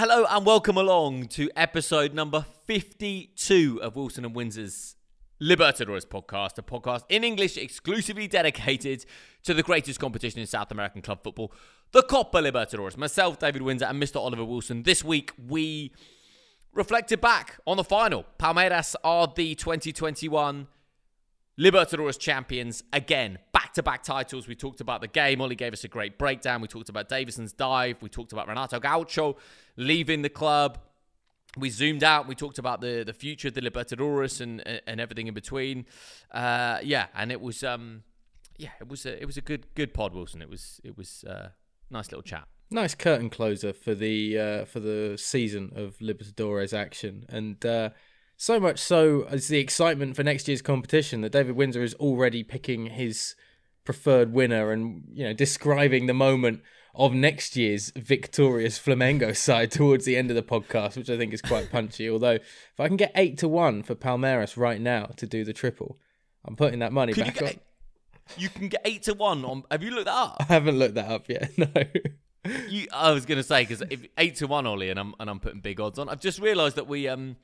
Hello and welcome along to episode number 52 of Wilson and Windsor's Libertadores podcast, a podcast in English exclusively dedicated to the greatest competition in South American club football, the Copa Libertadores. Myself, David Windsor, and Mr. Oliver Wilson. This week we reflected back on the final. Palmeiras are the 2021 Libertadores champions again, back to back titles. We talked about the game. Ollie gave us a great breakdown. We talked about Davison's dive. We talked about Renato Gaucho leaving the club. We zoomed out. We talked about the, the future of the Libertadores and and everything in between. Uh, yeah, and it was um, yeah, it was a, it was a good good pod, Wilson. It was it was uh, nice little chat. Nice curtain closer for the uh, for the season of Libertadores action, and uh, so much so as the excitement for next year's competition that David Windsor is already picking his preferred winner and you know describing the moment of next year's victorious Flamengo side towards the end of the podcast, which I think is quite punchy. Although if I can get eight to one for Palmeiras right now to do the triple, I'm putting that money Could back you, on. you can get eight to one on. Have you looked that up? I haven't looked that up yet. No. You, I was going to say because if eight to one, Ollie, and I'm and I'm putting big odds on. I've just realised that we um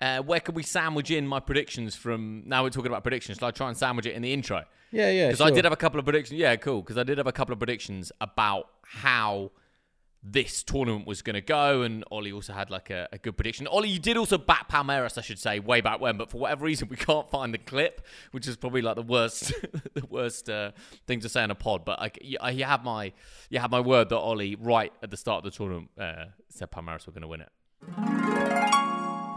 uh, where can we sandwich in my predictions from? Now we're talking about predictions. Shall I try and sandwich it in the intro? Yeah, yeah. Because sure. I did have a couple of predictions. Yeah, cool. Because I did have a couple of predictions about how this tournament was going to go, and Ollie also had like a, a, good prediction. Ollie, you did also back Palmeiras, I should say, way back when, but for whatever reason, we can't find the clip, which is probably like the worst, the worst uh, thing to say in a pod. But like, you, you have my, you have my word that Ollie, right at the start of the tournament, uh, said Palmeiras were going to win it.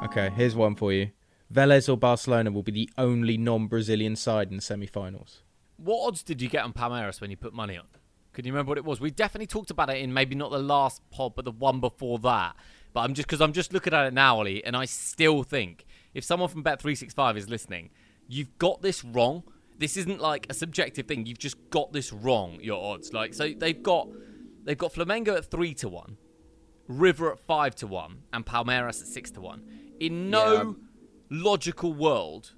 Okay, here's one for you. Velez or Barcelona will be the only non-Brazilian side in the semi-finals. What odds did you get on Palmeiras when you put money on? Can you remember what it was? We definitely talked about it in maybe not the last pod, but the one before that. But I'm just because I'm just looking at it now, Ollie, and I still think if someone from Bet365 is listening, you've got this wrong. This isn't like a subjective thing. You've just got this wrong. Your odds, like so, they've got they've got Flamengo at three to one, River at five to one, and Palmeiras at six to one. In no yeah. logical world,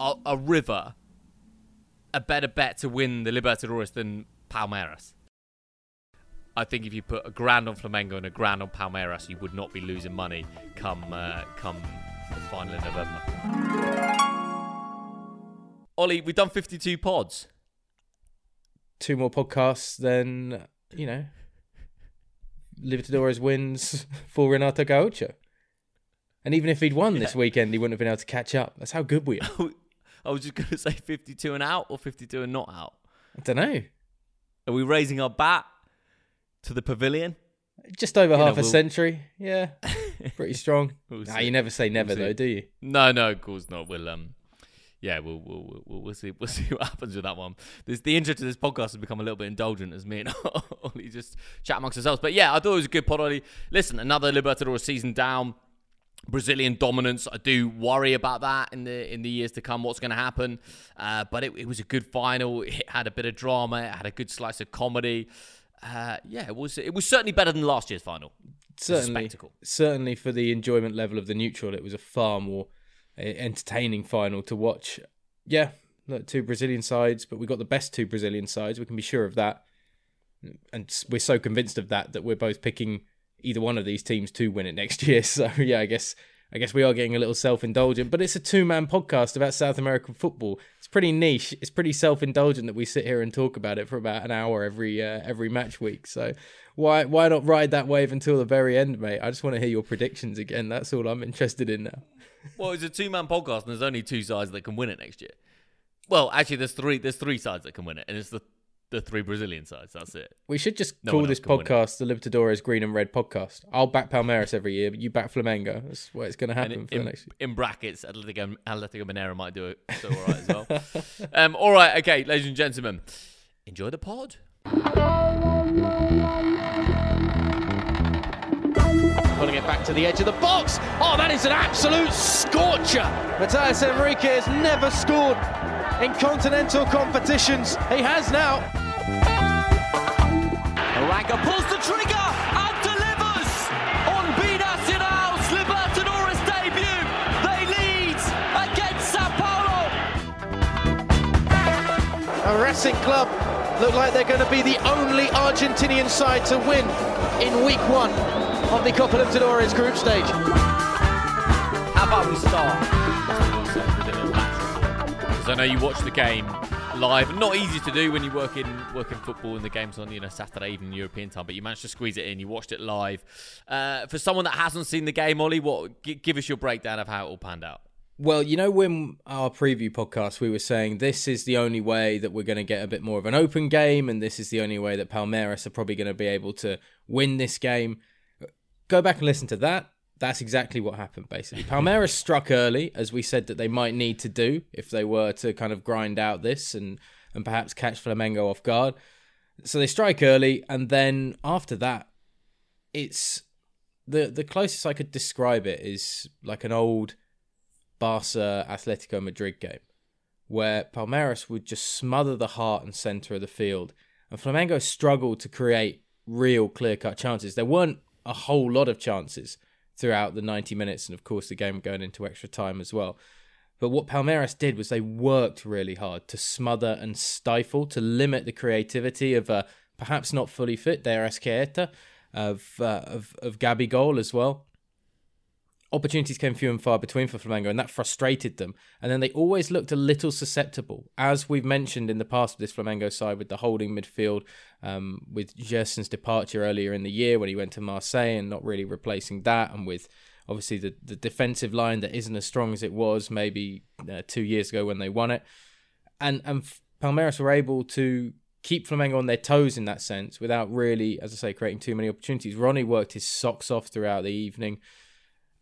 a, a River a better bet to win the Libertadores than Palmeiras. I think if you put a grand on Flamengo and a grand on Palmeiras, you would not be losing money come uh, come the final in November. Ollie, we've done 52 pods. Two more podcasts then, you know, Libertadores wins for Renato Gaucho. And even if he'd won yeah. this weekend, he wouldn't have been able to catch up. That's how good we are. I was just going to say 52 and out or 52 and not out. I don't know. Are we raising our bat to the pavilion? Just over you half know, a we'll... century. Yeah. Pretty strong. we'll nah, you never say never we'll though, do you? No, no, of course not. We'll um yeah, we'll, we'll we'll we'll see we'll see what happens with that one. This, the intro to this podcast has become a little bit indulgent as me and Ollie just chat amongst ourselves. But yeah, I thought it was a good pod, Ollie. Listen, another Libertadores season down. Brazilian dominance. I do worry about that in the in the years to come. What's going to happen? Uh, but it, it, was a good final. It had a bit of drama. It had a good slice of comedy. Uh, yeah, it was. It was certainly better than last year's final. Certainly, certainly for the enjoyment level of the neutral, it was a far more uh, entertaining final to watch. Yeah, look, two Brazilian sides, but we got the best two Brazilian sides. We can be sure of that, and we're so convinced of that that we're both picking either one of these teams to win it next year. So yeah, I guess I guess we are getting a little self-indulgent, but it's a two-man podcast about South American football. It's pretty niche. It's pretty self-indulgent that we sit here and talk about it for about an hour every uh, every match week. So why why not ride that wave until the very end, mate? I just want to hear your predictions again. That's all I'm interested in now. Well, it's a two-man podcast, and there's only two sides that can win it next year. Well, actually, there's three. There's three sides that can win it, and it's the the three Brazilian sides. That's it. We should just no call this podcast the Libertadores Green and Red podcast. I'll back Palmeiras every year, but you back Flamengo. That's what it's going to happen in, next year. In brackets, Atletico, Atletico Mineiro might do it so all right as well. um, all right, okay, ladies and gentlemen, enjoy the pod. Pulling it back to the edge of the box. Oh, that is an absolute scorcher. Matthias Enrique has never scored in continental competitions. He has now. Aranga pulls the trigger and delivers on Binacional's Libertadores debut. They lead against Sao Paulo. A Racing Club look like they're going to be the only Argentinian side to win in week one of the Copa Libertadores group stage. How about we start? I know you watched the game live. Not easy to do when you work in work in football and the game's on you know Saturday evening European time, but you managed to squeeze it in. You watched it live. Uh, for someone that hasn't seen the game, Ollie, what g- give us your breakdown of how it all panned out. Well, you know, when our preview podcast, we were saying this is the only way that we're going to get a bit more of an open game, and this is the only way that Palmeiras are probably going to be able to win this game. Go back and listen to that. That's exactly what happened, basically. Palmeiras struck early, as we said that they might need to do if they were to kind of grind out this and, and perhaps catch Flamengo off guard. So they strike early, and then after that, it's the the closest I could describe it is like an old Barca Atletico Madrid game, where Palmeiras would just smother the heart and centre of the field, and Flamengo struggled to create real clear cut chances. There weren't a whole lot of chances throughout the 90 minutes, and of course, the game going into extra time as well. But what Palmeiras did was they worked really hard to smother and stifle, to limit the creativity of a perhaps not fully fit De Arrascaeta, of, uh, of, of Gabigol as well opportunities came few and far between for Flamengo, and that frustrated them. And then they always looked a little susceptible, as we've mentioned in the past with this Flamengo side, with the holding midfield, um, with Gerson's departure earlier in the year when he went to Marseille and not really replacing that, and with obviously the, the defensive line that isn't as strong as it was maybe uh, two years ago when they won it. And, and Palmeiras were able to keep Flamengo on their toes in that sense without really, as I say, creating too many opportunities. Ronnie worked his socks off throughout the evening.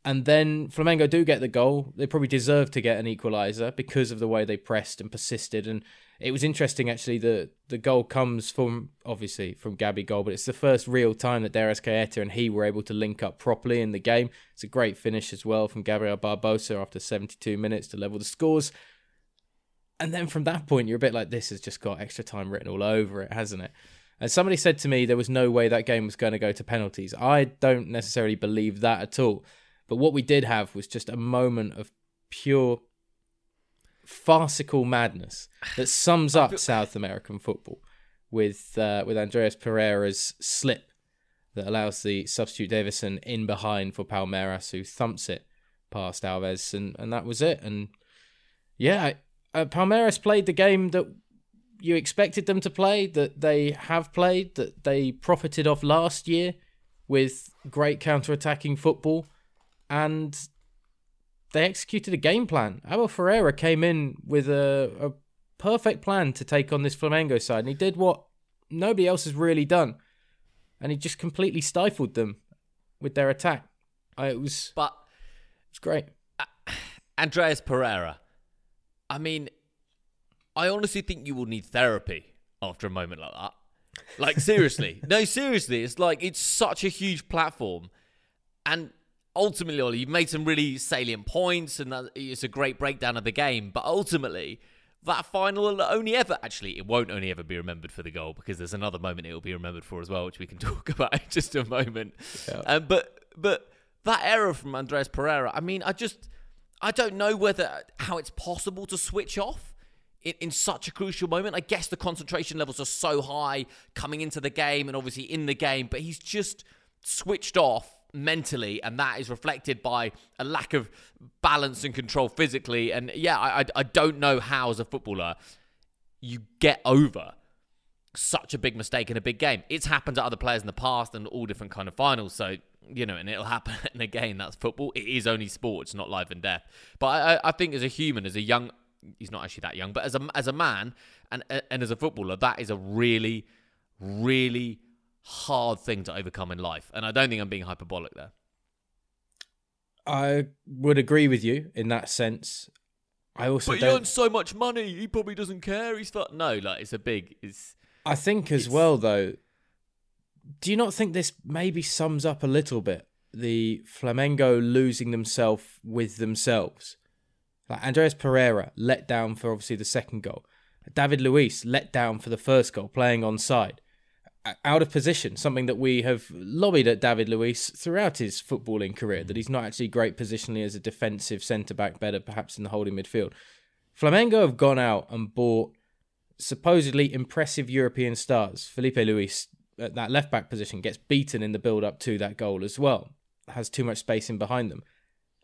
And then Flamengo do get the goal. They probably deserve to get an equaliser because of the way they pressed and persisted. And it was interesting actually the the goal comes from obviously from Gabby Gabigol, but it's the first real time that De Arrascaeta and he were able to link up properly in the game. It's a great finish as well from Gabriel Barbosa after 72 minutes to level the scores. And then from that point, you're a bit like, this has just got extra time written all over it, hasn't it? And somebody said to me there was no way that game was going to go to penalties. I don't necessarily believe that at all. But what we did have was just a moment of pure farcical madness that sums up South American football with uh, with Andreas Pereira's slip that allows the substitute Davison in behind for Palmeiras, who thumps it past Alves, and, and that was it. And yeah, uh, Palmeiras played the game that you expected them to play, that they have played, that they profited off last year with great counter-attacking football and they executed a game plan. Abel Ferreira came in with a, a perfect plan to take on this Flamengo side, and he did what nobody else has really done, and he just completely stifled them with their attack. It was, but it's great. Uh, Andreas Pereira. I mean, I honestly think you will need therapy after a moment like that. Like seriously, no, seriously, it's like it's such a huge platform, and ultimately, Ollie, you've made some really salient points, and that, it's a great breakdown of the game. But ultimately, that final will only ever actually it won't only ever be remembered for the goal because there's another moment it will be remembered for as well, which we can talk about in just a moment. Yeah. Um, but but that error from Andreas Pereira, I mean, I just I don't know whether how it's possible to switch off. In, in such a crucial moment, I guess the concentration levels are so high coming into the game and obviously in the game, but he's just switched off mentally, and that is reflected by a lack of balance and control physically. And yeah, I, I don't know how, as a footballer, you get over such a big mistake in a big game. It's happened to other players in the past and all different kind of finals. So you know, and it'll happen. And again, that's football. It is only sport. It's not life and death. But I, I think as a human, as a young, he's not actually that young, but as a as a man and and as a footballer, that is a really, really hard thing to overcome in life. And I don't think I'm being hyperbolic there. I would agree with you in that sense. I also but he earns so much money. He probably doesn't care. He's fat. No, like it's a big. It's. I think as well though. Do you not think this maybe sums up a little bit the Flamengo losing themselves with themselves? Like Andreas Pereira let down for obviously the second goal. David Luiz let down for the first goal, playing on side out of position, something that we have lobbied at David Luiz throughout his footballing career, that he's not actually great positionally as a defensive centre back, better perhaps in the holding midfield. Flamengo have gone out and bought supposedly impressive European stars. Filipe Luís at that left back position gets beaten in the build up to that goal as well. Has too much space in behind them,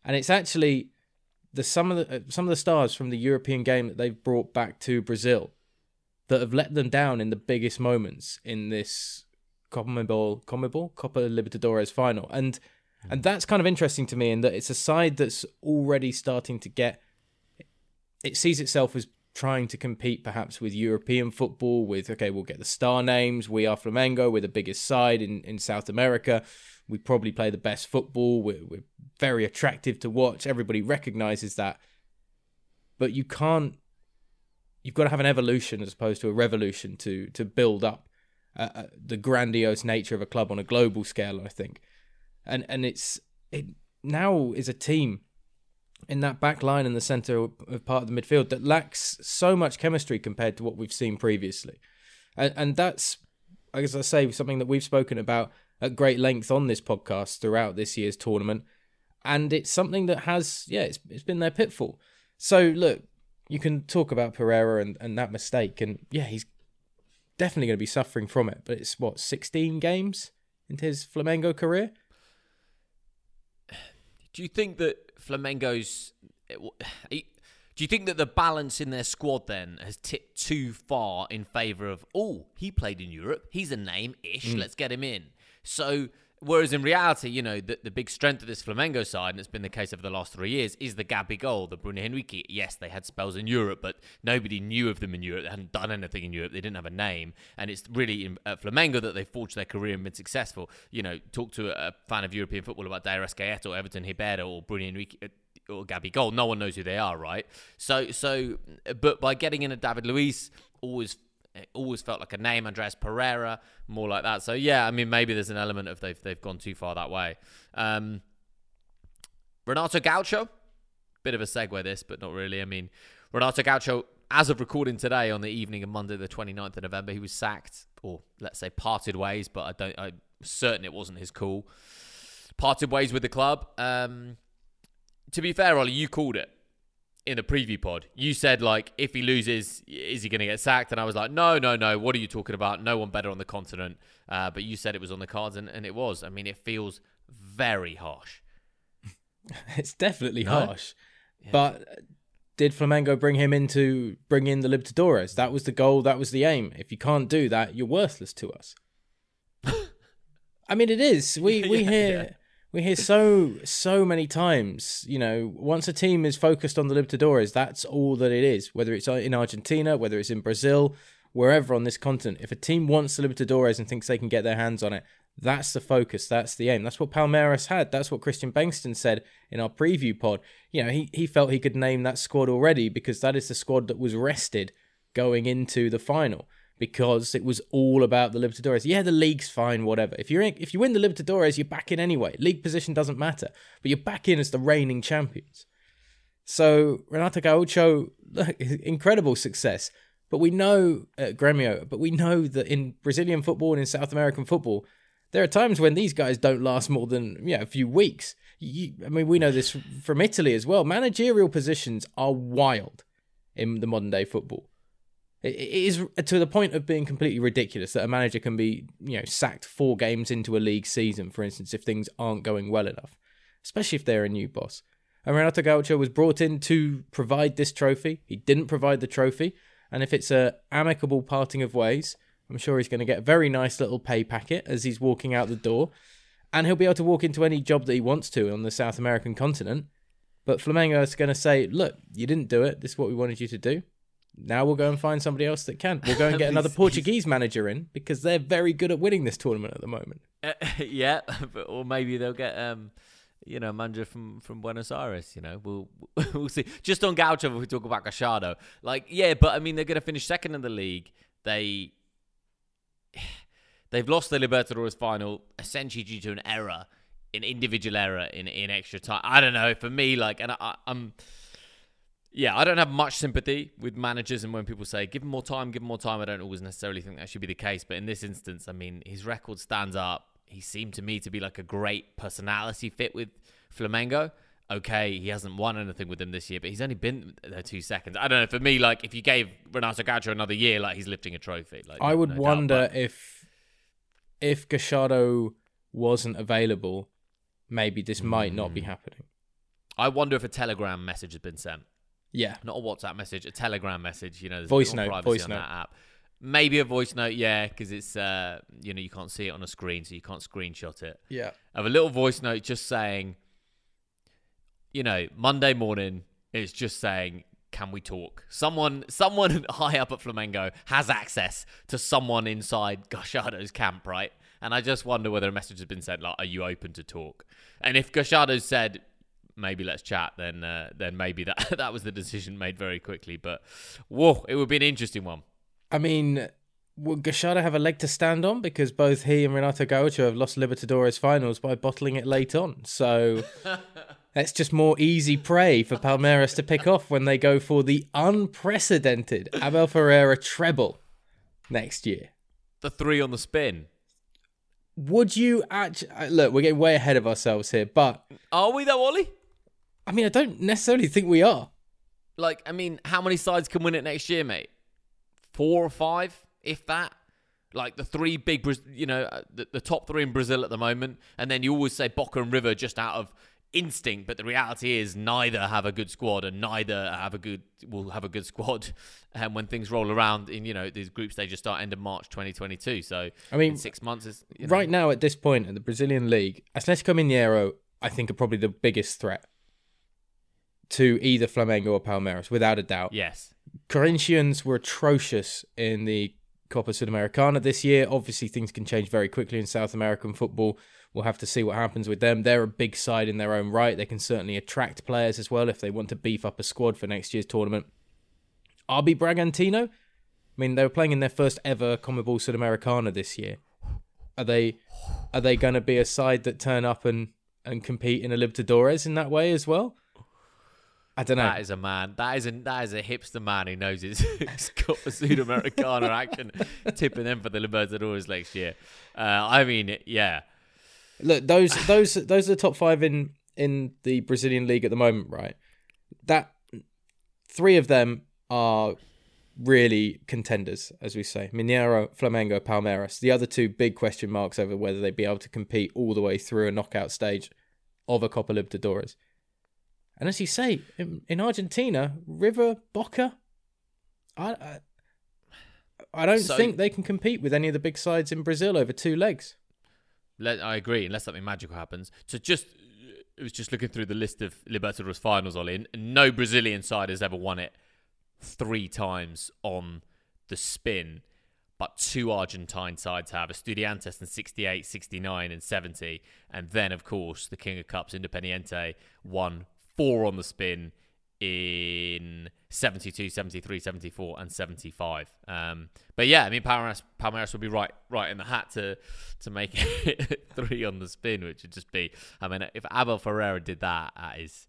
and it's actually the some of the uh, some of the stars from the European game that they've brought back to Brazil that have let them down in the biggest moments in this CONMEBOL, CONMEBOL, Copa Libertadores final, and and that's kind of interesting to me in that it's a side that's already starting to get. It sees itself as trying to compete perhaps with European football, with, okay, we'll get the star names. We are Flamengo. We're the biggest side in, in South America. We probably play the best football. We're, we're very attractive to watch. Everybody recognizes that. But you can't, you've got to have an evolution as opposed to a revolution to, to build up uh, uh, the grandiose nature of a club on a global scale, I think. And, and it's, it now is a team in that back line in the centre of part of the midfield that lacks so much chemistry compared to what we've seen previously. And, and that's, as I say, something that we've spoken about at great length on this podcast throughout this year's tournament. And it's something that has, yeah, it's, it's been their pitfall. So, look, you can talk about Pereira and, and that mistake. And yeah, he's definitely going to be suffering from it. But it's what, 16 games into his Flamengo career? Do you think that Flamengo's. Do you think that the balance in their squad then has tipped too far in favour of, oh, he played in Europe, he's a name ish, mm. let's get him in? So Whereas in reality, you know, the, the big strength of this Flamengo side, and it's been the case over the last three years, is the Gabby Gabigol, the Bruno Henrique. Yes, they had spells in Europe, but nobody knew of them in Europe. They hadn't done anything in Europe. They didn't have a name. And it's really in, at Flamengo that they forged their career and been successful. You know, talk to a, a fan of European football about Dairos or Everton Ribeiro or Bruno Henrique uh, or Gabigol. No one knows who they are, right? So, so, but by getting in a David Luiz, always it always felt like a name, Andreas Pereira, more like that. So yeah, I mean maybe there's an element of they've they've gone too far that way. Um, Renato Gaucho, bit of a segue this, but not really. I mean, Renato Gaucho, as of recording today on the evening of Monday, the 29th of November, he was sacked, or let's say parted ways, but I don't, I'm certain it wasn't his call. Parted ways with the club. Um, to be fair, Ollie, you called it in the preview pod, you said like if he loses, is he going to get sacked? And I was like, no, no, no. What are you talking about? No one better on the continent. Uh, but you said it was on the cards, and, and it was. I mean, it feels very harsh. it's definitely no? harsh. Yeah. But did Flamengo bring him in to bring in the Libertadores? That was the goal. That was the aim. If you can't do that, you're worthless to us. I mean, it is. We we yeah, hear. Yeah we hear so so many times you know once a team is focused on the libertadores that's all that it is whether it's in argentina whether it's in brazil wherever on this continent. If a team wants the libertadores and thinks they can get their hands on it that's the focus that's the aim. That's what palmeiras had. That's what christian Bengtsson said in our preview pod. You know he, he felt he could name that squad already because that is the squad that was rested going into the final because it was all about the Libertadores. Yeah, the league's fine, whatever. If in, if you win the Libertadores, you're back in anyway. League position doesn't matter, but you're back in as the reigning champions. So Renato Gaucho, incredible success. But we know at Gremio, but we know that in Brazilian football and in South American football, there are times when these guys don't last more than yeah a few weeks. You, I mean, we know this from Italy as well. Managerial positions are wild in the modern day football. It is to the point of being completely ridiculous that a manager can be, you know, sacked four games into a league season, for instance, if things aren't going well enough, especially if they're a new boss. And Renato Gaucho was brought in to provide this trophy. He didn't provide the trophy, and if it's a amicable parting of ways, I'm sure he's going to get a very nice little pay packet as he's walking out the door, and he'll be able to walk into any job that he wants to on the South American continent. But Flamengo is going to say, "Look, you didn't do it. This is what we wanted you to do now we'll go and find somebody else that can. We'll go and get another Portuguese manager in because they're very good at winning this tournament at the moment. Uh, yeah, but, or maybe they'll get um, you know, manager from from Buenos Aires. You know, we'll we'll see. Just on Gaucho, if we talk about Gallardo, like yeah, but I mean they're going to finish second in the league. They they've lost the Libertadores final essentially due to an error, an individual error in in extra time. I don't know. For me, like, and I, I'm yeah, I don't have much sympathy with managers, and when people say give him more time, give him more time, I don't always necessarily think that should be the case. But in this instance, I mean, his record stands up. He seemed to me to be like a great personality fit with Flamengo. Okay, he hasn't won anything with them this year, but he's only been there two seconds. I don't know. For me, like if you gave Renato Gaucho another year, like he's lifting a trophy. Like I would no wonder doubt, if if Gallardo wasn't available, maybe this might not Hmm. be happening. I wonder if a telegram message has been sent. Yeah. Not a WhatsApp message, a telegram message. You know, there's Voice note, privacy voice on note. that app. Maybe a voice note, yeah, because it's uh, you know you can't see it on a screen, so you can't screenshot it. Yeah. Of a little voice note just saying, you know, Monday morning is just saying, can we talk? Someone, someone high up at Flamengo has access to someone inside Gallardo's camp, right? And I just wonder whether a message has been sent like, "Are you open to talk?" And if Gashardo said, "Maybe let's chat," then uh, then maybe that that was the decision made very quickly. But whoa, it would be an interesting one. I mean, would Gallardo have a leg to stand on? Because both he and Renato Gaucho have lost Libertadores finals by bottling it late on. So that's just more easy prey for Palmeiras to pick off when they go for the unprecedented Abel Ferreira treble next year. The three on the spin. Would you actually look? We're getting way ahead of ourselves here, but Are we though, Ollie? I mean, I don't necessarily think we are. Like, I mean, how many sides can win it next year, mate? Four or five, if that. Like the three big, you know, uh, the, the top three in Brazil at the moment, and then you always say Boca and River just out of instinct, but the reality is neither have a good squad, and neither have a good will have a good squad. And when things roll around in, you know, these group stages start end of March 2022. So I mean, six months is you know, Right now, at this point in the Brazilian league, Atletico Mineiro, I think, are probably the biggest threat to either Flamengo or Palmeiras, without a doubt. Yes, Corinthians were atrocious in the Copa Sudamericana this year. Obviously, things can change very quickly in South American football. We'll have to see what happens with them. They're a big side in their own right. They can certainly attract players as well if they want to beef up a squad for next year's tournament. RB Bragantino, I mean, they were playing in their first ever CONMEBOL Sudamericana this year. Are they are they going to be a side that turn up and, and compete in a Libertadores in that way as well? I don't know. That is a man. That is a that is a hipster man who knows his, his Copa Sudamericana action, tipping them for the Libertadores next year. Uh, I mean, yeah, Look, those those those are the top five in in the Brazilian league at the moment, right? That three of them are really contenders, as we say. Mineiro, Flamengo, Palmeiras. The other two big question marks over whether they'd be able to compete all the way through a knockout stage of a Copa Libertadores. And as you say, in, in Argentina, River, Boca, I, I, I don't So- think they can compete with any of the big sides in Brazil over two legs. let, I agree. Unless something magical happens. So just it was just looking through the list of Libertadores finals, Ollie. and No Brazilian side has ever won it three times on the spin. But two Argentine sides have Estudiantes in 68, 69, and 70. And then, of course, the King of Cups, Independiente, won four on the spin in 72, 73, 74, and 75. Um, but yeah, I mean, Palmeiras, Palmeiras would be right right in the hat to to make it three on the spin, which would just be, I mean, if Abel Ferreira did that, that is,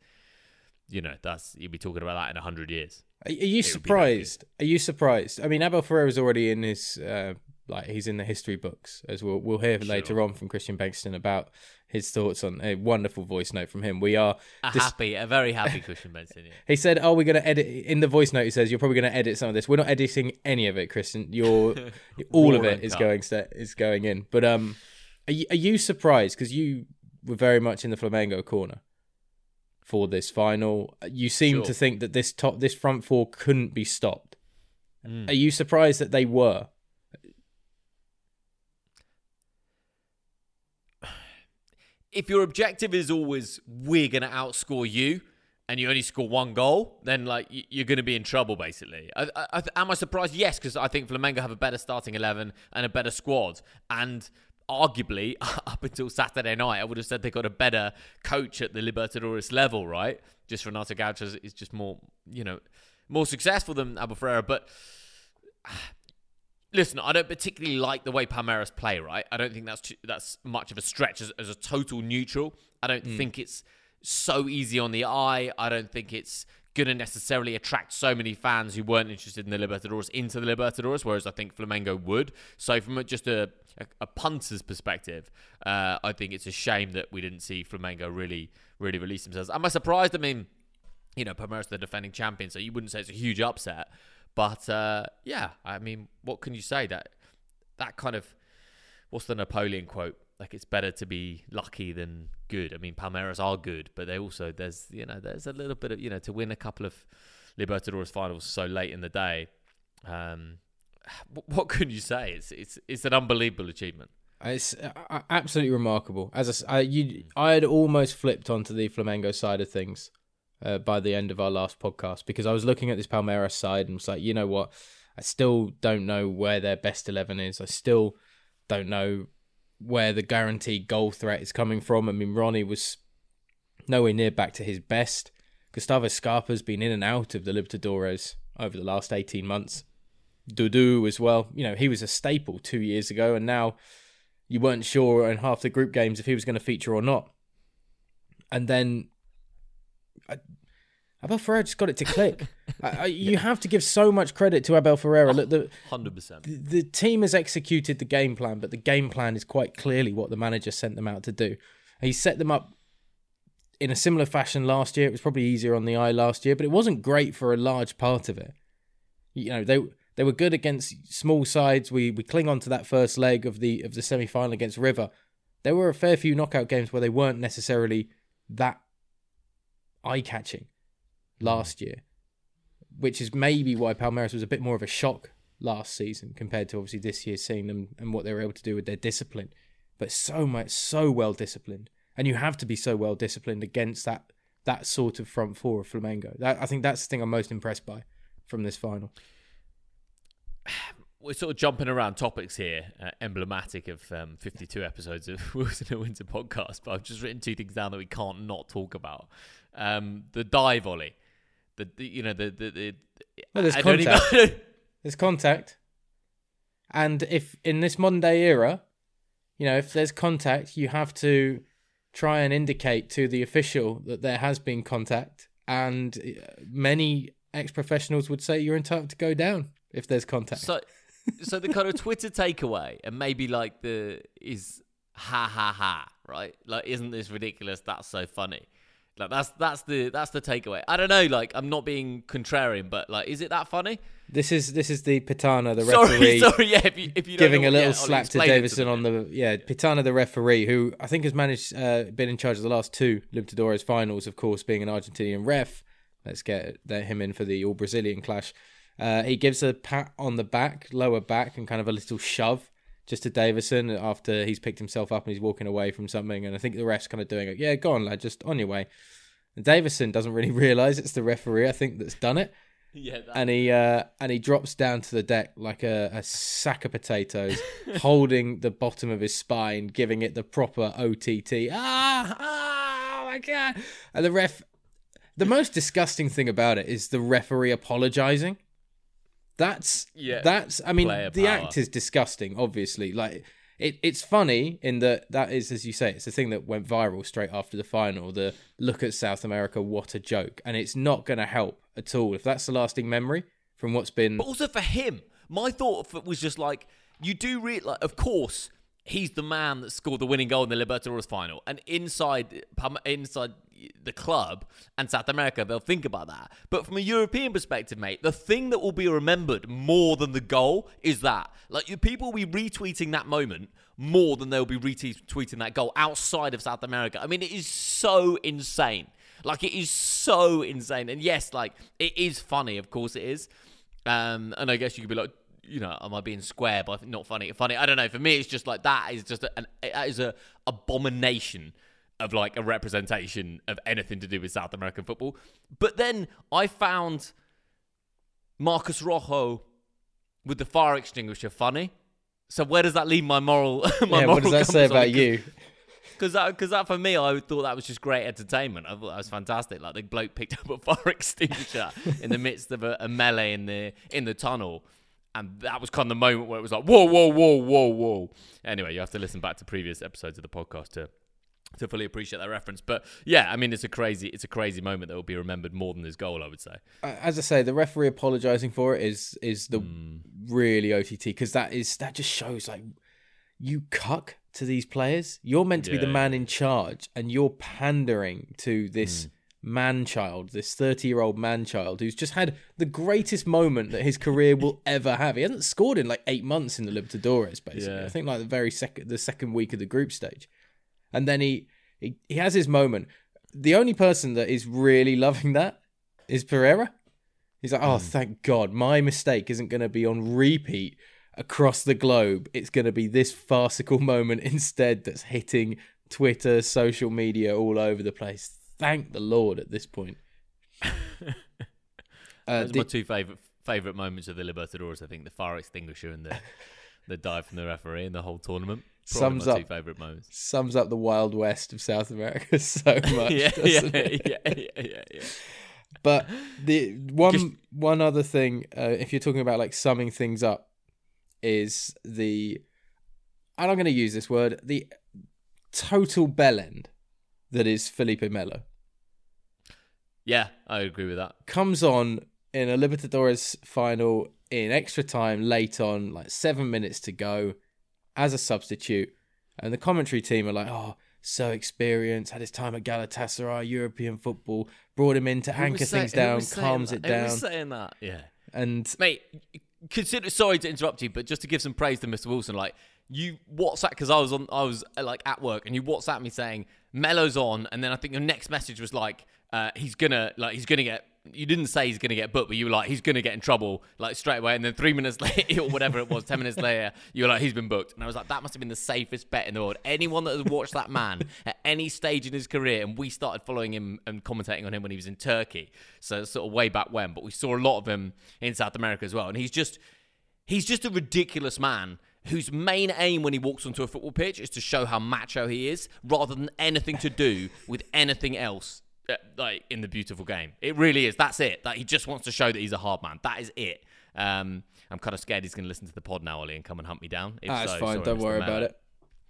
you know, that's you'd be talking about that in 100 years. Are, you that surprised? Are you surprised? I mean, Abel Ferreira's already in his uh, like he's in the history books, as we'll we'll hear later on from Christian Bankston about his thoughts on a wonderful voice note from him. We are. A dis- happy, a very happy Christian Benson. Yeah. he said, "Oh, we're going to edit." In the voice note, he says, "You're probably going to edit some of this." We're not editing any of it, Christian. You're all of it is uncut. going st- is going in. But um, are you, are you surprised? Because you were very much in the Flamengo corner for this final. You seem Sure. to think that this top this front four couldn't be stopped. Mm. Are you surprised that they were? If your objective is always we're going to outscore you and you only score one goal, then like you're going to be in trouble basically. I, I, am I surprised? Yes, because I think Flamengo have a better starting eleven and a better squad, and arguably up until Saturday night, I would have said they got a better coach at the Libertadores level, right? Just Renato Gaucho is- just more, you know, more successful than Abel Ferreira, but. Listen, I don't particularly like the way Palmeiras play. Right, I don't think that's too, that's much of a stretch as, as a total neutral. I don't think it's so easy on the eye. I don't think it's going to necessarily attract so many fans who weren't interested in the Libertadores into the Libertadores, whereas I think Flamengo would. So, from a, just a, a, a punter's perspective, uh, I think it's a shame that we didn't see Flamengo really, really release themselves. Am I surprised? I mean, you know, Palmeiras are the defending champion, so you wouldn't say it's a huge upset. But uh, yeah, I mean, what can you say? That that kind of what's the Napoleon quote? Like it's better to be lucky than good. I mean, Palmeiras are good, but they also there's you know there's a little bit of you know to win a couple of Libertadores finals so late in the day. Um, what can you say? It's it's it's an unbelievable achievement. It's uh, absolutely remarkable. As I, I, you, I had almost flipped onto the Flamengo side of things uh, by the end of our last podcast because I was looking at this Palmeiras side and was like, you know what? I still don't know where their best eleven is. I still don't know where the guaranteed goal threat is coming from. I mean, Ronnie was nowhere near back to his best. Gustavo Scarpa's been in and out of the Libertadores over the last 18 months. Dudu as well. You know, he was a staple two years ago, and now you weren't sure in half the group games if he was going to feature or not. And then Abel Ferreira just got it to click. I, I, you have to give so much credit to Abel Ferreira. Look, the, 100%. The, the team has executed the game plan, but the game plan is quite clearly what the manager sent them out to do. He set them up in a similar fashion last year. It was probably easier on the eye last year, but it wasn't great for a large part of it. You know, they they were good against small sides. We we cling on to that first leg of the of the semi final against River. There were a fair few knockout games where they weren't necessarily that eye catching hmm. last year, which is maybe why Palmeiras was a bit more of a shock last season compared to obviously this year, seeing them and what they were able to do with their discipline. But so much, so well disciplined, and you have to be so well disciplined against that that sort of front four of Flamengo. That, I think that's the thing I'm most impressed by from this final we're sort of jumping around topics here, uh, emblematic of um, 52 episodes of Wilson and Windsor podcast. But I've just written two things down that we can't not talk about. Um, the die volley, the, the, you know the the, the well, there's I contact. Even... there's contact, and if in this modern day era, you know, if there's contact, you have to try and indicate to the official that there has been contact. And uh, many ex professionals would say you're entitled to go down if there's contact. So, so the kind of Twitter takeaway, and maybe like the is ha ha ha, right? Like, isn't this ridiculous? That's so funny. Like that's that's the that's the takeaway. I don't know. Like I'm not being contrarian, but like, is it that funny? This is this is the Pitana, the referee. Sorry, sorry, yeah. If you, if you giving a little yeah, slap to Davison on the yeah Pitana, the referee, who I think has managed uh, been in charge of the last two Libertadores finals, of course, being an Argentinian ref. Let's get him in for the all Brazilian clash. Uh, he gives a pat on the back, lower back, and kind of a little shove just to Davison after he's picked himself up and he's walking away from something. And I think the ref's kind of doing it. Yeah, go on, lad, just on your way. And Davison doesn't really realise it's the referee, I think, that's done it. Yeah, and he uh, and he drops down to the deck like a, a sack of potatoes, holding the bottom of his spine, giving it the proper OTT. Ah, ah, oh my god! And the ref. The most disgusting thing about it is the referee apologizing. That's yeah. That's I mean the act is disgusting. Obviously, like it, it's funny in that that is as you say, it's the thing that went viral straight after the final. The look at South America, what a joke, and it's not going to help at all if that's the lasting memory from what's been. But also for him, my thought was just like you do read like, of course he's the man that scored the winning goal in the Libertadores final, and inside inside the club and South America, they'll think about that. But from a European perspective, mate, the thing that will be remembered more than the goal is that. Like, people will be retweeting that moment more than they'll be retweeting that goal outside of South America. I mean, it is so insane. Like, it is so insane. And yes, like, it is funny. Of course, it is. Um, and I guess you could be like, you know, am I being square but not funny? Funny. I don't know. For me, it's just like that is just an that is a abomination of like a representation of anything to do with South American football. But then I found Marcos Rojo with the fire extinguisher funny. So where does that leave my moral? my yeah, moral what does that say about you? Because that, cause that for me, I thought that was just great entertainment. I thought that was fantastic. Like the bloke picked up a fire extinguisher in the midst of a, a melee in the in the tunnel, and that was kind of the moment where it was like, whoa, whoa, whoa, whoa, whoa. Anyway, you have to listen back to previous episodes of the podcast to to fully appreciate that reference. But yeah, I mean, it's a crazy, it's a crazy moment that will be remembered more than his goal. I would say. As I say, the referee apologising for it is is the mm. really OTT because that is that just shows like you cuck to these players. You're meant to yeah, be the man yeah. in charge, and you're pandering to this. Mm. man child, this 30 year old man child who's just had the greatest moment that his career will ever have. He hasn't scored in like eight months in the Libertadores, basically. Yeah. I think like the very second, the second week of the group stage. And then he, he, he has his moment. The only person that is really loving that is Pereira. He's like, oh, thank God, my mistake isn't going to be on repeat across the globe. It's going to be this farcical moment instead that's hitting Twitter, social media, all over the place. Thank the Lord at this point. Uh, Those are the- my two favorite favorite moments of the Libertadores. I think the fire extinguisher and the the dive from the referee in the whole tournament. Sums up- favorite moments. sums up the Wild West of South America so much. yeah, yeah, doesn't it? yeah, yeah, yeah, yeah. But the one Just- one other thing, uh, if you're talking about like summing things up, is the and I'm going to use this word the total bell end that is Felipe Melo Yeah, I agree with that. comes on in a Libertadores final in extra time late on, like seven minutes to go, as a substitute, and the commentary team are like, "Oh, so experienced, had his time at Galatasaray, European football, brought him in to Who anchor say- things down, calms that? it Who down, was saying that? Yeah. and mate. Consider sorry to interrupt you, but just to give some praise to Mr. Wilson, like you WhatsApp because I was on, I was uh, like at work, and you WhatsApp me saying Melo's on, and then I think your next message was like uh, he's gonna like he's gonna get. You didn't say he's gonna get booked, but you were like he's gonna get in trouble like straight away, and then three minutes later or whatever it was, ten minutes later, you were like he's been booked, and I was like that must have been the safest bet in the world. Anyone that has watched that man at any stage in his career, and we started following him and commentating on him when he was in Turkey, so sort of way back when, but we saw a lot of him in South America as well, and he's just he's just a ridiculous man whose main aim when he walks onto a football pitch is to show how macho he is rather than anything to do with anything else like in the beautiful game it really is that's it that he just wants to show that he's a hard man that is it um, i'm kind of scared he's going to listen to the pod now ollie and come and hunt me down if that's so, fine. sorry, Don't worry about it.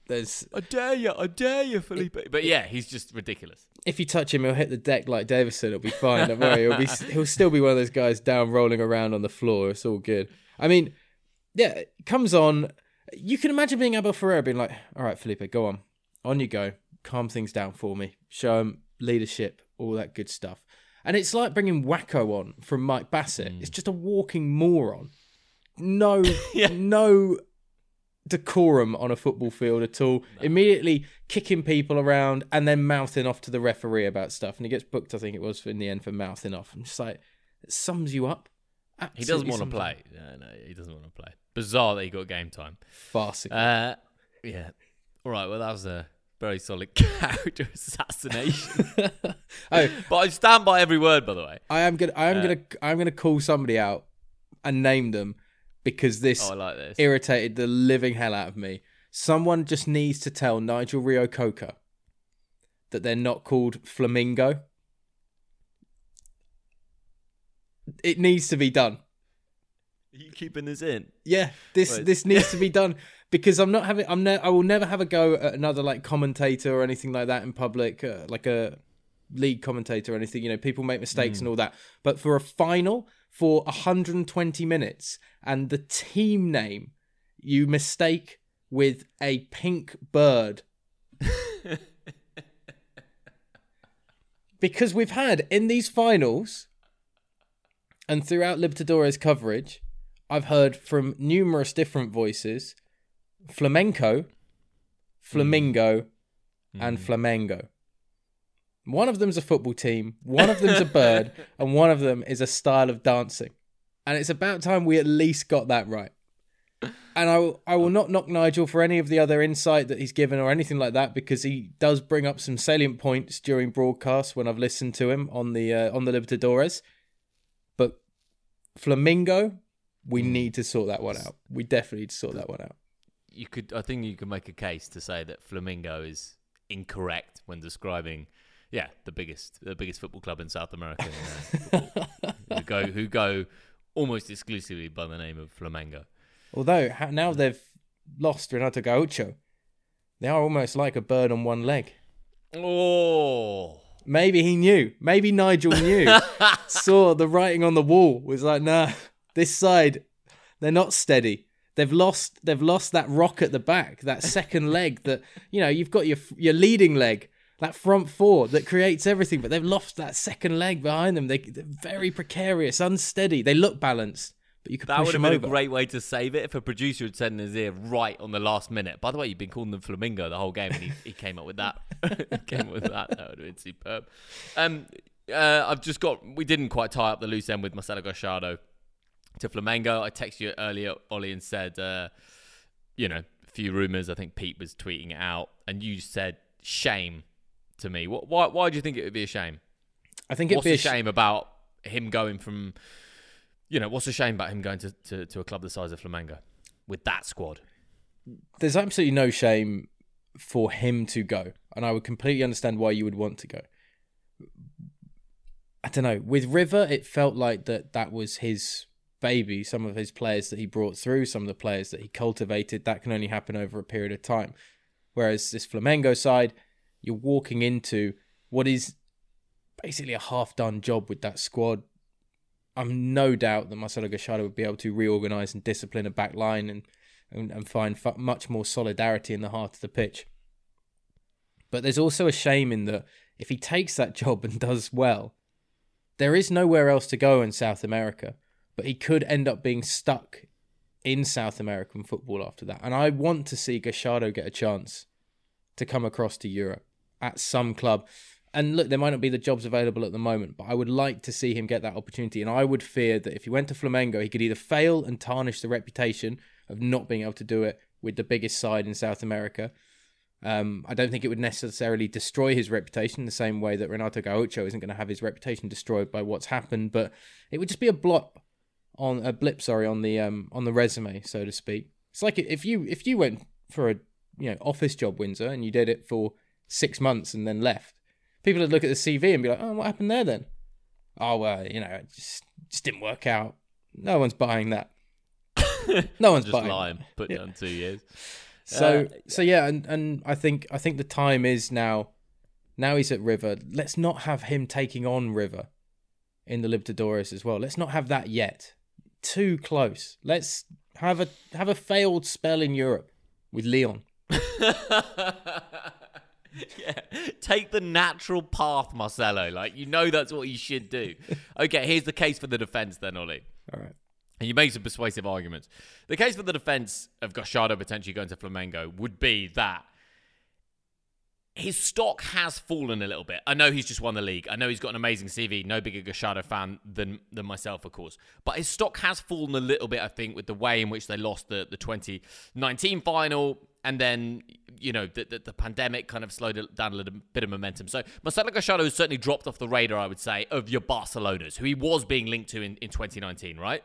There's i dare you i dare you felipe but yeah he's just ridiculous if you touch him, he'll hit the deck like Davison. It'll be fine. Don't worry. He'll be he'll still be one of those guys down rolling around on the floor. It's all good. I mean, yeah, comes on. You can imagine being Abel Ferreira being like, "All right, Felipe, go on, on you go, calm things down for me, show him leadership, all that good stuff." And it's like bringing Wacko on from Mike Bassett. It's just a walking moron. No, no decorum on a football field at all. Immediately kicking people around and then mouthing off to the referee about stuff. And he gets booked, I think it was, in the end for mouthing off. I'm just like, it sums you up. he doesn't want to play no, no he doesn't want to play bizarre that he got game time. Farcical. Uh, yeah. All right. Well, that was a very solid character assassination. oh, but I stand by every word, by the way. I am gonna, I am Uh, gonna, I'm gonna call somebody out and name them because this Oh, like this. irritated the living hell out of me. Someone just needs to tell Nigel Reo-Coker that they're not called Flamingo. It needs to be done. Are you keeping this in? Yeah, this Wait. this needs to be done because I'm not having. I'm. Ne- I will never have a go at another like commentator or anything like that in public, uh, like a league commentator or anything. You know, people make mistakes and all that. But for a final for 120 minutes and the team name you mistake with a pink bird. because we've had in these finals and throughout Libertadores coverage, I've heard from numerous different voices flamenco, flamingo, and flamengo. One of them's a football team, one of them's a bird, and one of them is a style of dancing. And it's about time we at least got that right. And I will, I will not knock Nigel for any of the other insight that he's given or anything like that because he does bring up some salient points during broadcasts when I've listened to him on the uh, on the Libertadores. But Flamingo, we need to sort that one out. We definitely need to sort that one out. You could. I think you could make a case to say that Flamingo is incorrect when describing, yeah, the biggest, the biggest football club in South America. uh, who go, who go almost exclusively by the name of Flamengo. Although now they've lost Renato Gaucho, they are almost like a bird on one leg. Oh, Maybe he knew. Maybe Nigel knew. Saw the writing on the wall. Was like, nah, this side, they're not steady. They've lost. They've lost that rock at the back. That second leg. That you know, you've got your your leading leg that front four that creates everything, but they've lost that second leg behind them. They, are very precarious, unsteady. They look balanced, but you could that would have been over. a great way to save it if a producer had said in his ear right on the last minute. By the way, you've been calling them flamingo the whole game, and he, he came up with that. He came up with that. That would have been superb. Um, uh, I've just got. We didn't quite tie up the loose end with Marcelo Gallardo to Flamengo. I texted you earlier, Ollie, and said, uh, you know, a few rumours. I think Pete was tweeting it out, and you said shame to me. What, why? Why do you think it would be a shame? I think it'd What's be a a sh- shame about him going from? You know, what's a shame about him going to, to, to a club the size of Flamengo with that squad? there's absolutely no shame for him to go, and I would completely understand why you would want to go. I don't know. With River, it felt like that that was his baby. Some of his players that he brought through, some of the players that he cultivated. That can only happen over a period of time. Whereas this Flamengo side, you're walking into what is basically a half-done job with that squad. I'm no doubt that Marcelo Gallardo would be able to reorganize and discipline a back line and and, and find fu- much more solidarity in the heart of the pitch. But there's also a shame in that if he takes that job and does well, there is nowhere else to go in South America. But he could end up being stuck in South American football after that. And I want to see Gallardo get a chance to come across to Europe at some club. And look, there might not be the jobs available at the moment, but I would like to see him get that opportunity. And I would fear that if he went to Flamengo, he could either fail and tarnish the reputation of not being able to do it with the biggest side in South America. Um, I don't think it would necessarily destroy his reputation the same way that Renato Gaucho isn't going to have his reputation destroyed by what's happened, but it would just be a blot on a blip, sorry, on the um on the resume, so to speak. It's like if you if you went for a you know office job, Windsor, and you did it for six months and then left, people would look at the CV and be like, "Oh, what happened there then?" Oh well, you know, it just just didn't work out. No one's buying that. No one's Just buying. lying. Put down two years. So Uh, so yeah, and, and I think I think the time is now. Now he's at River. Let's not have him taking on River in the Libertadores as well. Let's not have that yet. Too close. Let's have a have a failed spell in Europe with Leon. yeah, take the natural path, Marcelo. Like you know that's what you should do. Okay, here's the case for the defense then, Ollie. All right. And you made some persuasive arguments. The case for the defense of Gallardo potentially going to Flamengo would be that his stock has fallen a little bit. I know he's just won the league. I know he's got an amazing CV. No bigger Gallardo fan than than myself, of course. But his stock has fallen a little bit, I think, with the way in which they lost the, the 2019 final. And then, you know, the, the, the pandemic kind of slowed down a little bit of momentum. So Marcelo Gallardo has certainly dropped off the radar, I would say, of your Barcelonas, who he was being linked to in, in 2019, right?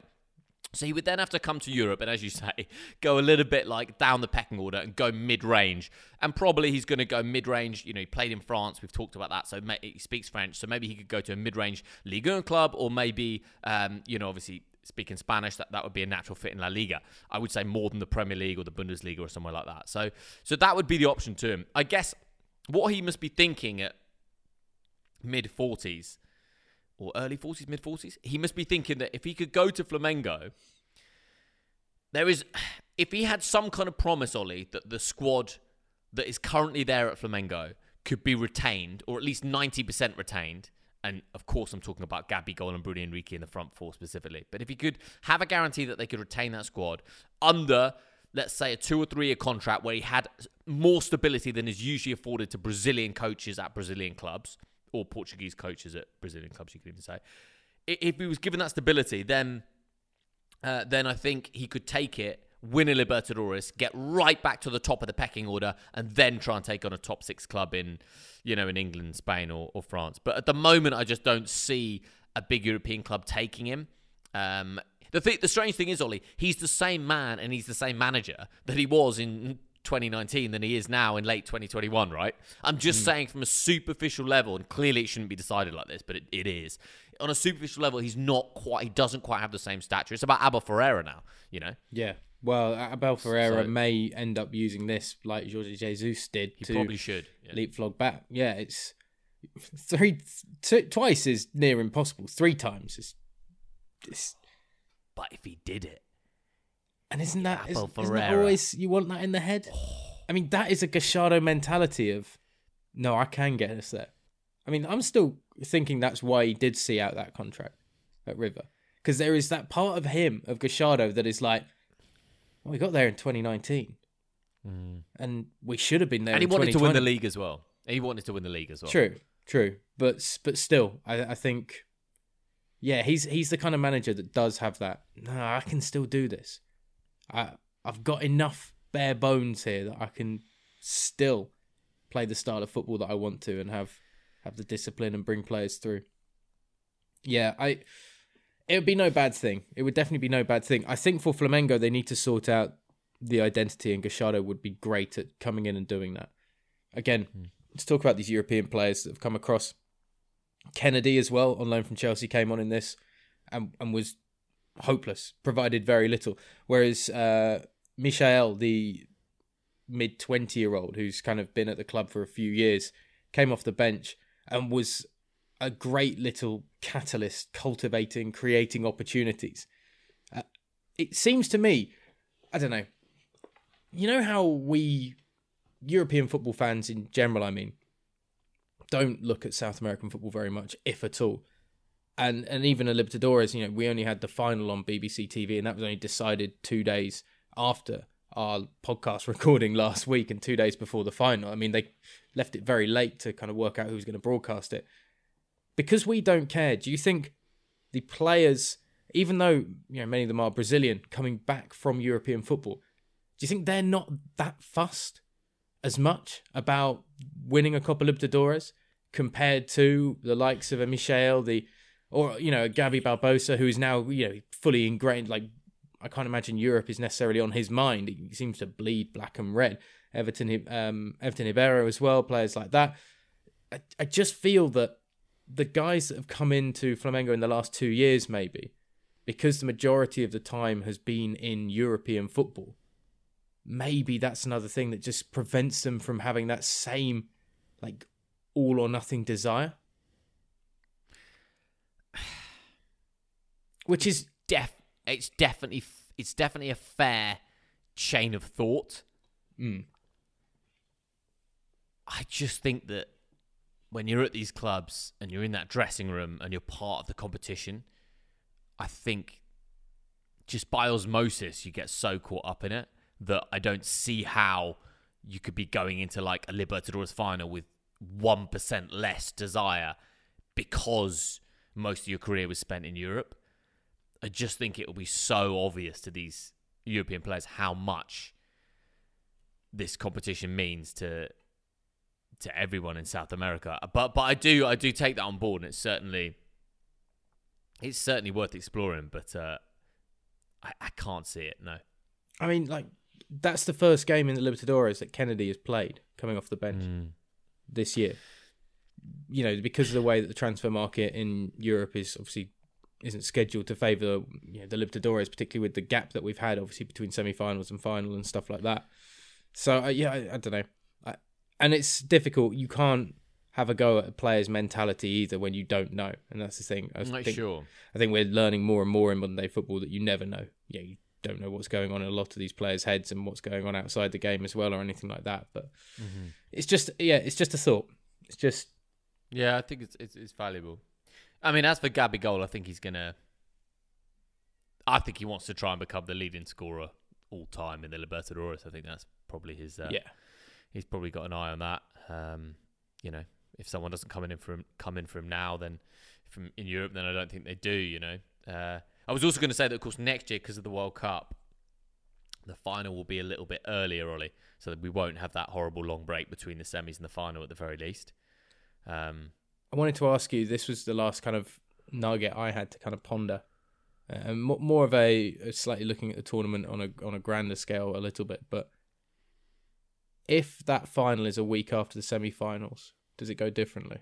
So he would then have to come to Europe and, as you say, go a little bit like down the pecking order and go mid range. And probably he's going to go mid range. You know, he played in France. We've talked about that. So he speaks French. So maybe he could go to a mid range Ligue 1 club or maybe, um, you know, obviously speaking Spanish, that, that would be a natural fit in La Liga. I would say more than the Premier League or the Bundesliga or somewhere like that. So, so that would be the option to him. I guess what he must be thinking at mid 40s or early 40s, mid 40s, he must be thinking that if he could go to Flamengo, there is, if he had some kind of promise, Ollie, that the squad that is currently there at Flamengo could be retained, or at least 90% retained, and of course I'm talking about Gabigol and Bruno Henrique in the front four specifically, but if he could have a guarantee that they could retain that squad under, let's say, a two or three year contract where he had more stability than is usually afforded to Brazilian coaches at Brazilian clubs, or Portuguese coaches at Brazilian clubs, you could even say. If he was given that stability, then uh, then I think he could take it, win a Libertadores, get right back to the top of the pecking order, and then try and take on a top six club in, you know, in England, Spain, or, or France. But at the moment, I just don't see a big European club taking him. Um, the th- the strange thing is, Ollie, he's the same man and he's the same manager that he was in 2019 than he is now in late 2021, right? I'm just Hmm. saying from a superficial level, and clearly it shouldn't be decided like this, but it, it is. On a superficial level, he's not quite, he doesn't quite have the same stature. It's about Abel Ferreira now, you know? Yeah. Well, Abel Ferreira So- may end up using this like Jorge Jesus did He to probably should. yeah. leapfrog back. Yeah, it's three, twice is near impossible. Three times is, is But if he did it, and isn't that, isn't, isn't that always you want that in the head? I mean, that is a Gallardo mentality of no, I can get us there. I mean, I'm still thinking that's why he did see out that contract at River. Because there is that part of him, of Gallardo, that is like, well, we got there in 2019. Mm. And we should have been there and he wanted to win the league as well. He wanted to win the league as well. True, true, but but still, I, I think, yeah, he's he's the kind of manager that does have that. No, I can still do this. I I've got enough bare bones here that I can still play the style of football that I want to and have have the discipline and bring players through. Yeah, I. It would be no bad thing. It would definitely be no bad thing. I think for Flamengo, they need to sort out the identity, and Gallardo would be great at coming in and doing that. Again, hmm. let's talk about these European players that have come across. Kennedy as well, on loan from Chelsea, came on in this and, and was hopeless, provided very little. Whereas uh, Michael, the mid 20 year old who's kind of been at the club for a few years, came off the bench and was a great little catalyst, cultivating, creating opportunities. Uh, it seems to me, I don't know, you know how we European football fans in general, I mean, don't look at South American football very much, if at all. And and even a Libertadores, you know, we only had the final on BBC TV, and that was only decided two days after our podcast recording last week and two days before the final. I mean, they left it very late to kind of work out who's going to broadcast it. Because we don't care, do you think the players, even though you know many of them are Brazilian, coming back from European football, do you think they're not that fussed as much about winning a Copa Libertadores compared to the likes of a Michel, the or you know Gabi Barbosa, who is now you know fully ingrained. Like I can't imagine Europe is necessarily on his mind. He seems to bleed black and red. Everton, um, Everton Ribeiro as well, players like that. I, I just feel that the guys that have come into Flamengo in the last two years, maybe because the majority of the time has been in European football, maybe that's another thing that just prevents them from having that same like all or nothing desire. Which is Def, it's definitely it's definitely a fair chain of thought. mm, I just think that when you're at these clubs and you're in that dressing room and you're part of the competition, I think just by osmosis you get so caught up in it that I don't see how you could be going into like a Libertadores final with 1% less desire because most of your career was spent in Europe. I just think it will be so obvious to these European players how much this competition means to to everyone in South America. But but I do I do take that on board, and it's certainly it's certainly worth exploring. But uh, I I can't see it. No. I mean, like that's the first game in the Libertadores that Kennedy has played coming off the bench Mm. this year. You know, because of the way that the transfer market in Europe is obviously isn't scheduled to favour you know, the Libertadores, particularly with the gap that we've had, obviously between semi-finals and final and stuff like that. So uh, yeah, I, I don't know, I, and it's difficult. You can't have a go at a player's mentality either when you don't know, and that's the thing. I not think, sure. I think we're learning more and more in modern day football that you never know. Yeah, you don't know what's going on in a lot of these players' heads and what's going on outside the game as well, or anything like that. But it's just yeah, it's just a thought. It's just Yeah, I think it's it's, it's valuable. I mean, as for Gabigol, I think he's gonna. I think he wants to try and become the leading scorer all time in the Libertadores. I think that's probably his. Uh, yeah. he's probably got an eye on that. Um, you know, if someone doesn't come in for him, come in for him now, then from in Europe, then I don't think they do. You know, uh, I was also going to say that of course next year because of the World Cup, the final will be a little bit earlier, Ollie, so that we won't have that horrible long break between the semis and the final at the very least. Um, I wanted to ask you. This was the last kind of nugget I had to kind of ponder, uh, and mo- more of a, a slightly looking at the tournament on a on a grander scale a little bit. But if that final is a week after the semi-finals, does it go differently?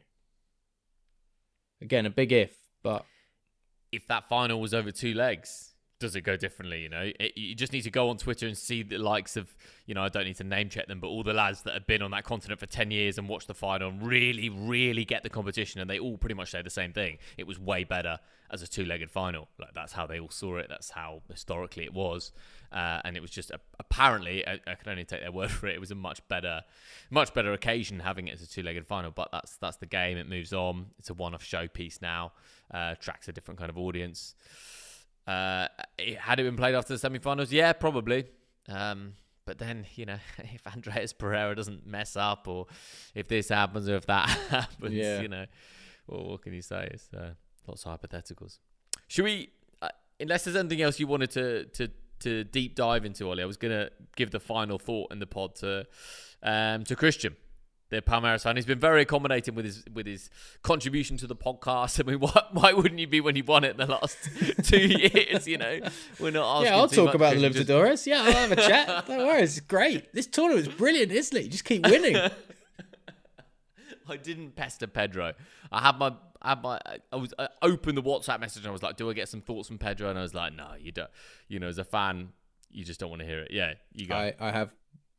Again, a big if, but if that final was over two legs, does it go differently? You know, it, you just need to go on Twitter and see the likes of, you know, I don't need to name check them, but all the lads that have been on that continent for 10 years and watched the final and really, really get the competition. And they all pretty much say the same thing. It was way better as a two legged final. Like, that's how they all saw it. That's how historically it was. Uh, and it was just apparently, I, I, can only take their word for it. It was a much better, much better occasion having it as a two legged final. But that's that's the game. It moves on. It's a one off showpiece now, uh, attracts a different kind of audience. Uh, had it been played after the semi-finals? Yeah, probably. Um, but then, you know, if Andreas Pereira doesn't mess up, or if this happens, or if that happens, yeah. you know, well, what can you say? It's uh, lots of hypotheticals. Should we, uh, unless there's anything else you wanted to to to deep dive into, Ollie, I was gonna give the final thought in the pod to um, to Christian the Palmeiras fan. He's been very accommodating with his with his contribution to the podcast. I mean, why, why wouldn't you be when he won it in the last two years? You know, we're not asking. Yeah, I'll talk about the Libertadores. Just... Yeah, I'll have a chat. Don't worry, it's great. This tournament's brilliant, isn't it? You just keep winning. I didn't pester Pedro. I had my, I had my, I was I opened the WhatsApp message and I was like, "Do I get some thoughts from Pedro?" And I was like, "No, you don't. You know, as a fan, you just don't want to hear it." Yeah, you go. I, I have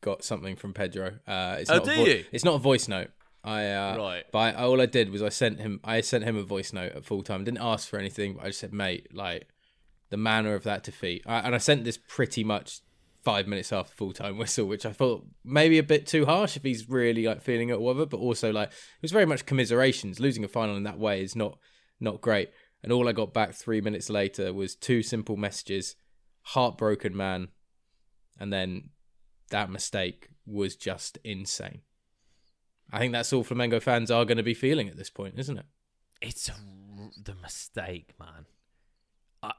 got something from Pedro. Uh, it's oh, not do vo- you? It's not a voice note. I uh, right. But I, all I did was I sent him. I sent him a voice note at full time. Didn't ask for anything. But I just said, mate, like the manner of that defeat. I, and I sent this pretty much five minutes after full time whistle, which I thought maybe a bit too harsh if he's really like feeling it or whatever. But also like it was very much commiserations. Losing a final in that way is not not great. And all I got back three minutes later was two simple messages: heartbroken man, and then that mistake was just insane. I think that's all Flamengo fans are going to be feeling at this point, isn't it? It's a, the mistake, man. I,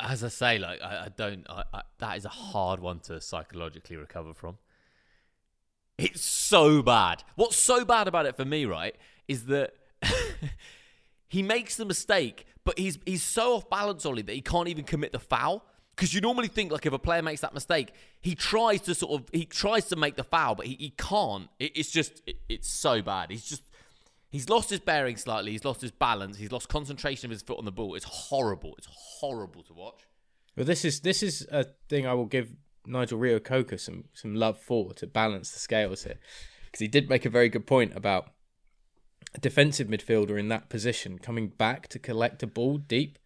as I say, like I, I don't. I, that is a hard one to psychologically recover from. It's so bad. What's so bad about it for me, right, is that he makes the mistake, but he's he's so off balance, Ollie, that he can't even commit the foul because you normally think like if a player makes that mistake, he tries to sort of he tries to make the foul, but he, he can't. It, it's just it, it's so bad. He's just he's lost his bearing slightly. He's lost his balance. He's lost concentration of his foot on the ball. It's horrible. It's horrible to watch. Well, this is this is a thing I will give Nigel Reo-Coker some some love for to balance the scales here, because he did make a very good point about a defensive midfielder in that position coming back to collect a ball deep.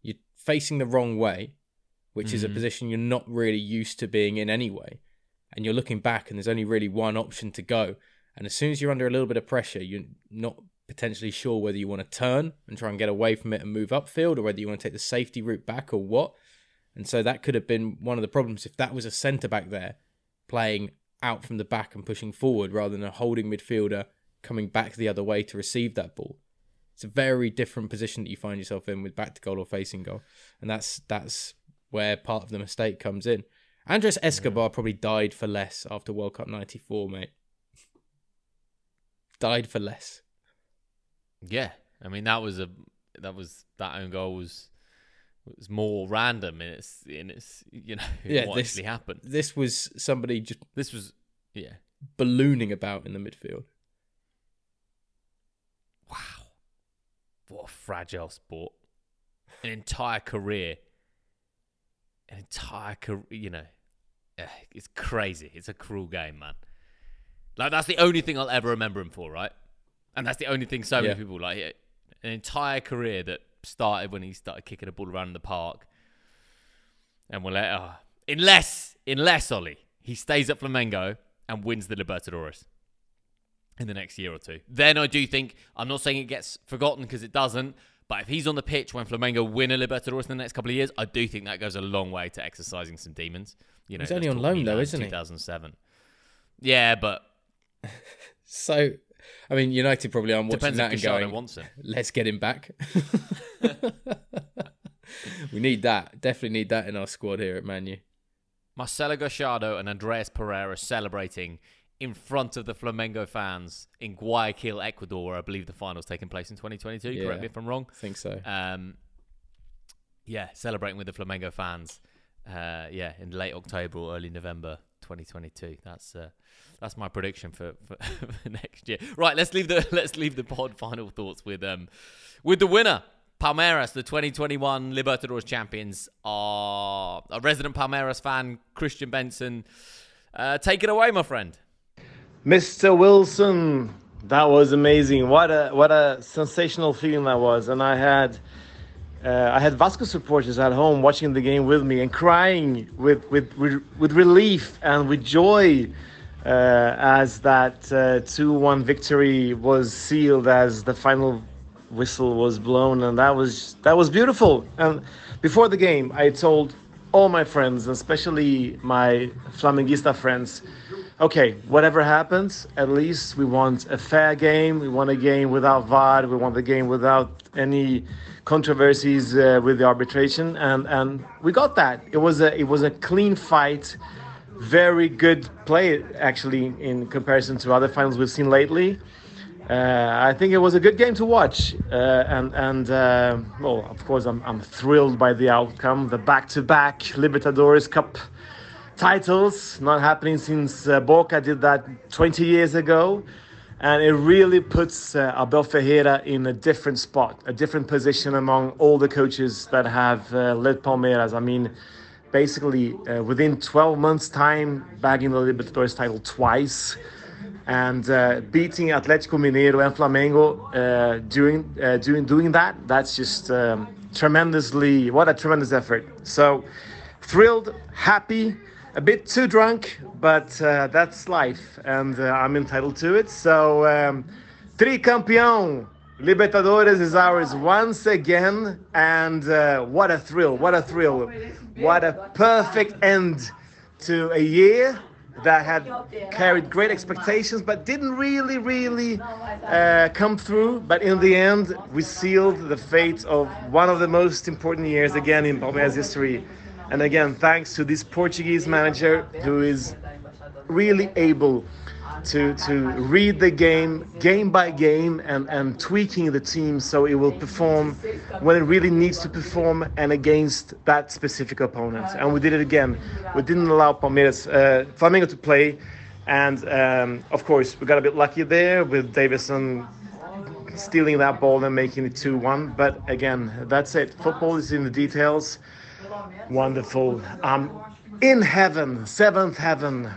You're facing the wrong way which mm. is a mm. position you're not really used to being in anyway. And you're looking back, and there's only really one option to go. And as soon as you're under a little bit of pressure, you're not potentially sure whether you want to turn and try and get away from it and move upfield, or whether you want to take the safety route back or what. And so that could have been one of the problems if that was a centre back there playing out from the back and pushing forward rather than a holding midfielder coming back the other way to receive that ball. It's a very different position that you find yourself in with back to goal or facing goal, and that's that's where part of the mistake comes in. Andres Escobar probably died for less after World Cup 94, mate. died for less. Yeah. I mean that was a that was that own goal was was more random in its in its you know yeah, what this, actually happened. This was somebody just this was yeah ballooning about in the midfield. Wow. What a fragile sport. An entire career an entire career, you know, eh, it's crazy. It's a cruel game, man. Like that's the only thing I'll ever remember him for, right? And that's the only thing so many yeah. people like an entire career that started when he started kicking a ball around in the park. And we'll let, uh, unless, unless Ollie, he stays at Flamengo and wins the Libertadores in the next year or two. Then I do think, I'm not saying it gets forgotten because it doesn't, but if he's on the pitch when Flamengo win a Libertadores in the next couple of years, I do think that goes a long way to exercising some demons. You know, he's only on loan though, isn't 2007. he? 2007. Yeah, but so I mean, United probably aren't watching that and going, wants him. "Let's get him back." we need that. Definitely need that in our squad here at Manu. Marcelo Gallardo and Andreas Pereira celebrating in front of the Flamengo fans in Guayaquil, Ecuador, where I believe the final's taking place in 2022. Yeah, correct me if I'm wrong. I think so. Um, yeah, celebrating with the Flamengo fans. Uh, yeah, in late October or early November 2022. That's uh, that's my prediction for, for, for, next year. Right, let's leave the let's leave the pod final thoughts with um with the winner Palmeiras, the 2021 Libertadores champions, are a resident Palmeiras fan, Christian Benson. Uh, take it away, my friend. Mr. Wilson, that was amazing. What a what a sensational feeling that was, and I had. Uh, I had Vasco supporters at home watching the game with me and crying with with with, relief and with joy uh, as that 2-1 uh, victory was sealed as the final whistle was blown and that was that was beautiful and before the game i told all my friends especially my flamenguista friends okay whatever happens at least we want a fair game. We want a game without VAR we want the game without any controversies uh, with the arbitration and and we got that. It was a it was a clean fight. Very good play actually in comparison to other finals we've seen lately. Uh, I think it was a good game to watch, uh, and and uh, well, of course, I'm I'm thrilled by the outcome. The back-to-back Libertadores Cup titles not happening since uh, Boca did that 20 years ago, and it really puts uh, Abel Ferreira in a different spot, a different position among all the coaches that have uh, led Palmeiras. I mean. Basically, within 12 months' time, bagging the Libertadores title twice, and uh, beating Atletico Mineiro and Flamengo uh, doing uh, doing doing that that's just um, tremendously what a tremendous effort so thrilled happy a bit too drunk but uh, that's life and uh, I'm entitled to it so um, tricampeão Libertadores is ours once again and uh, what a thrill what a thrill what a perfect end to a year that had carried great expectations but didn't really, really uh, come through. But in the end, we sealed the fate of one of the most important years again in Palmeiras history. And again, thanks to this Portuguese manager who is really able to to read the game game by game and and tweaking the team so it will perform when it really needs to perform and against that specific opponent. And we did it again. We didn't allow Palmeiras uh, Flamengo to play. And um, of course we got a bit lucky there with Deyverson stealing that ball and making it 2-1 but again that's it. Football is in the details wonderful um in heaven seventh heaven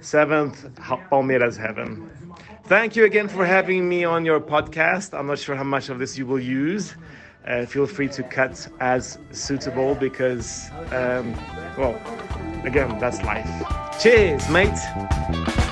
seventh Palmeiras heaven. Thank you again for having me on your podcast. I'm not sure how much of this you will use. Uh, feel free to cut as suitable because, um, well, again, that's life. Cheers, mate.